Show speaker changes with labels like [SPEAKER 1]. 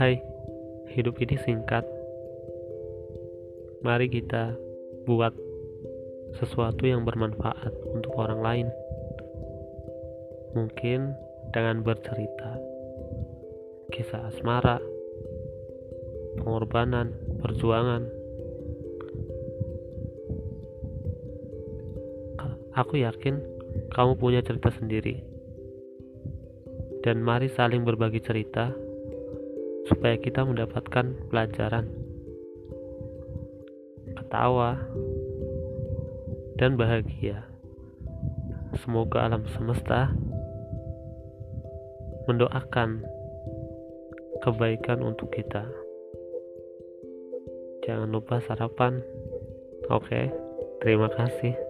[SPEAKER 1] Hai, hidup ini singkat. Mari kita buat sesuatu yang bermanfaat untuk orang lain. Mungkin dengan bercerita kisah asmara, pengorbanan, perjuangan. Aku yakin kamu punya cerita sendiri. Dan mari saling berbagi cerita supaya kita mendapatkan pelajaran, ketawa, dan bahagia. Semoga alam semesta mendoakan kebaikan untuk kita. Jangan lupa sarapan. Oke, terima kasih.